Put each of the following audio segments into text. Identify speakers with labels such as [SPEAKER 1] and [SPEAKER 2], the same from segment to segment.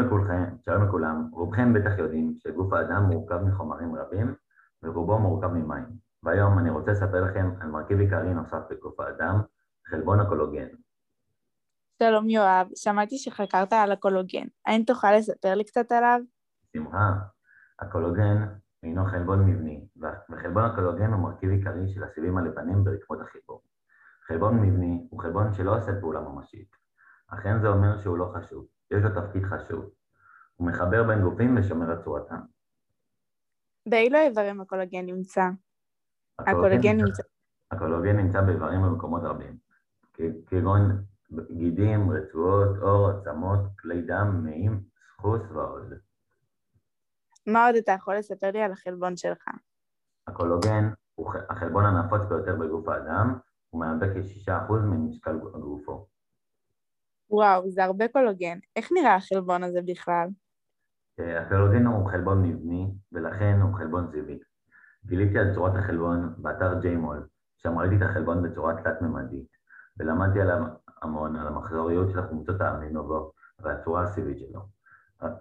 [SPEAKER 1] שלום לכולכם, שלום לכולם. רובכם בטח יודעים שגוף האדם מורכב מחומרים רבים ורובו מורכב ממים. והיום אני רוצה לספר לכם על מרכיב עיקרי נוסף בגוף האדם, חלבון הקולוגן.
[SPEAKER 2] שלום יואב, שמעתי שחקרת על הקולוגן. האם תוכל לספר לי קצת עליו?
[SPEAKER 1] שמחה, הקולוגן הינו חלבון מבני, וחלבון הקולוגן הוא מרכיב עיקרי של הסיבים הלבנים ברקמות החיבור. חלבון מבני הוא חלבון שלא עושה פעולה ממשית, אין זה אומר שהוא לא חשוב. יש לו תפקיד חשוב. הוא מחבר בין גופים ושומר את צורתם.
[SPEAKER 2] באילו איברים הקולגן נמצא? הקולגן נמצא...
[SPEAKER 1] הקולגן נמצא באיברים במקומות רבים, כגון גידים, רצועות, עור, עצמות, כלי דם, מעיים, סחוס ועוד.
[SPEAKER 2] מה עוד אתה יכול לספר לי על החלבון שלך?
[SPEAKER 1] הקולוגן הוא החלבון הנפוץ ביותר בגוף האדם, הוא מהווה כ-6% ממשקל גופו.
[SPEAKER 2] וואו, זה הרבה קולוגן. איך נראה החלבון הזה בכלל?
[SPEAKER 1] אה, הקולוגן הוא חלבון מבני, ולכן הוא חלבון זיוי. גיליתי על צורת החלבון באתר ג'יימול, שם ראיתי את החלבון בצורה תלת-ממדית, ולמדתי על המון, על המחזוריות של החומצות האמינו בו, והצורה הסיבית שלו.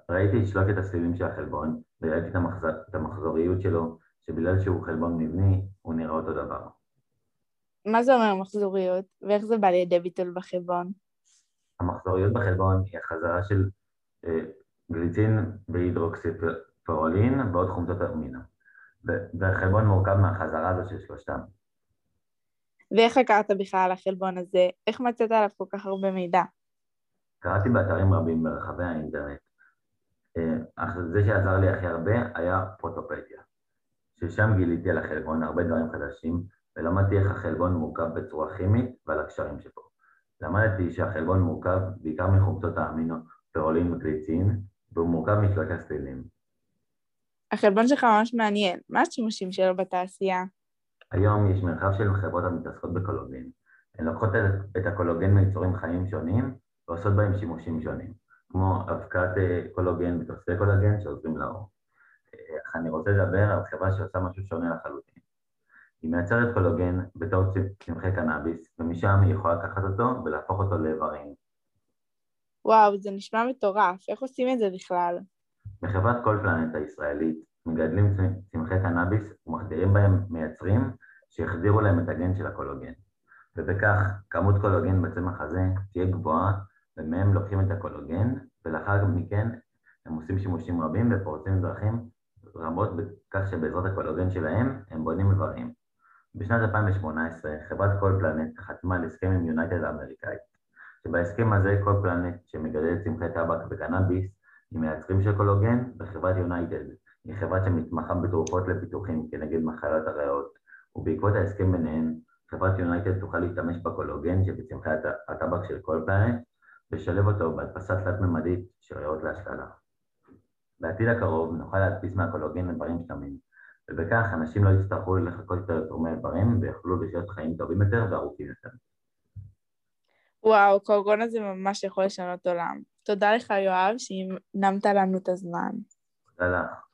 [SPEAKER 1] ראיתי את שלושת הסביבים של החלבון, וראיתי את, המחז... את המחזוריות שלו, שבגלל שהוא חלבון מבני, הוא נראה אותו דבר.
[SPEAKER 2] מה זה אומר מחזוריות, ואיך זה בא לידי ביטול בחלבון?
[SPEAKER 1] המחזוריות בחלבון היא החזרה של אה, גליצין והידרוקסיפרולין ועוד חומצות אמינו. והחלבון מורכב מהחזרה הזו של שלושתם.
[SPEAKER 2] ואיך הכרת בכלל על החלבון הזה? איך מצאת עליו כל כך הרבה מידע?
[SPEAKER 1] קראתי באתרים רבים ברחבי האינטרנט. אה, אך זה שעזר לי הכי הרבה היה פרוטופדיה, ששם גיליתי על החלבון הרבה דברים חדשים, ולמדתי איך החלבון מורכב בצורה כימית ועל הקשרים שבו. למדתי שהחלבון מורכב בעיקר מחומצות האמינו, פירולין וגליצין, והוא מורכב משלושה סלילים.
[SPEAKER 2] החלבון שלך ממש מעניין, מה השימושים שלו בתעשייה?
[SPEAKER 1] היום יש מרחב של חברות המתעסקות בקולוגן. הן לוקחות את הקולוגן מיצורים חיים שונים ועושות בהם שימושים שונים, כמו אבקת אה, קולוגן ותוספי קולוגן שעוזרים לאור. אה, אך אני רוצה לדבר על חברה שעושה משהו שונה לחלוטין. היא מייצרת קולוגן בתור צמחי קנאביס, ומשם היא יכולה לקחת אותו ולהפוך אותו לאיברים.
[SPEAKER 2] וואו, זה נשמע מטורף, איך עושים את זה בכלל?
[SPEAKER 1] בחברת כל פלנט הישראלית מגדלים צמחי קנאביס ומחדירים בהם מייצרים שיחזירו להם את הגן של הקולוגן. ובכך כמות קולוגן בצמח הזה תהיה גבוהה, ומהם לוקחים את הקולוגן, ולאחר מכן הם עושים שימושים רבים ופורצים דרכים רבות בכך שבעזרת הקולוגן שלהם הם בונים איברים. בשנת 2018 חברת כל פלנט חתמה על הסכם עם יונייטד האמריקאית, שבהסכם הזה כל פלנט שמגדל צמחי טבק וקנאביס עם מייצרים של קולוגן וחברת יונייטד היא חברה שמתמחה בתרופות לפיתוחים כנגד מחלת הריאות ובעקבות ההסכם ביניהן חברת יונייטד תוכל להשתמש בקולוגן שבצמחי הטבק של כל פלנט ולשלב אותו בהדפסה תלת-ממדית של ריאות להשתלה. בעתיד הקרוב נוכל להדפיס מהקולוגן לדברים שלמים ובכך אנשים לא יצטרכו לחכות יותר לתורמי איברים ויוכלו לחיות חיים טובים יותר וארוכים יותר.
[SPEAKER 2] וואו, הקורגון הזה ממש יכול לשנות עולם. תודה לך יואב שהנמת לנו את הזמן.
[SPEAKER 1] תודה לך.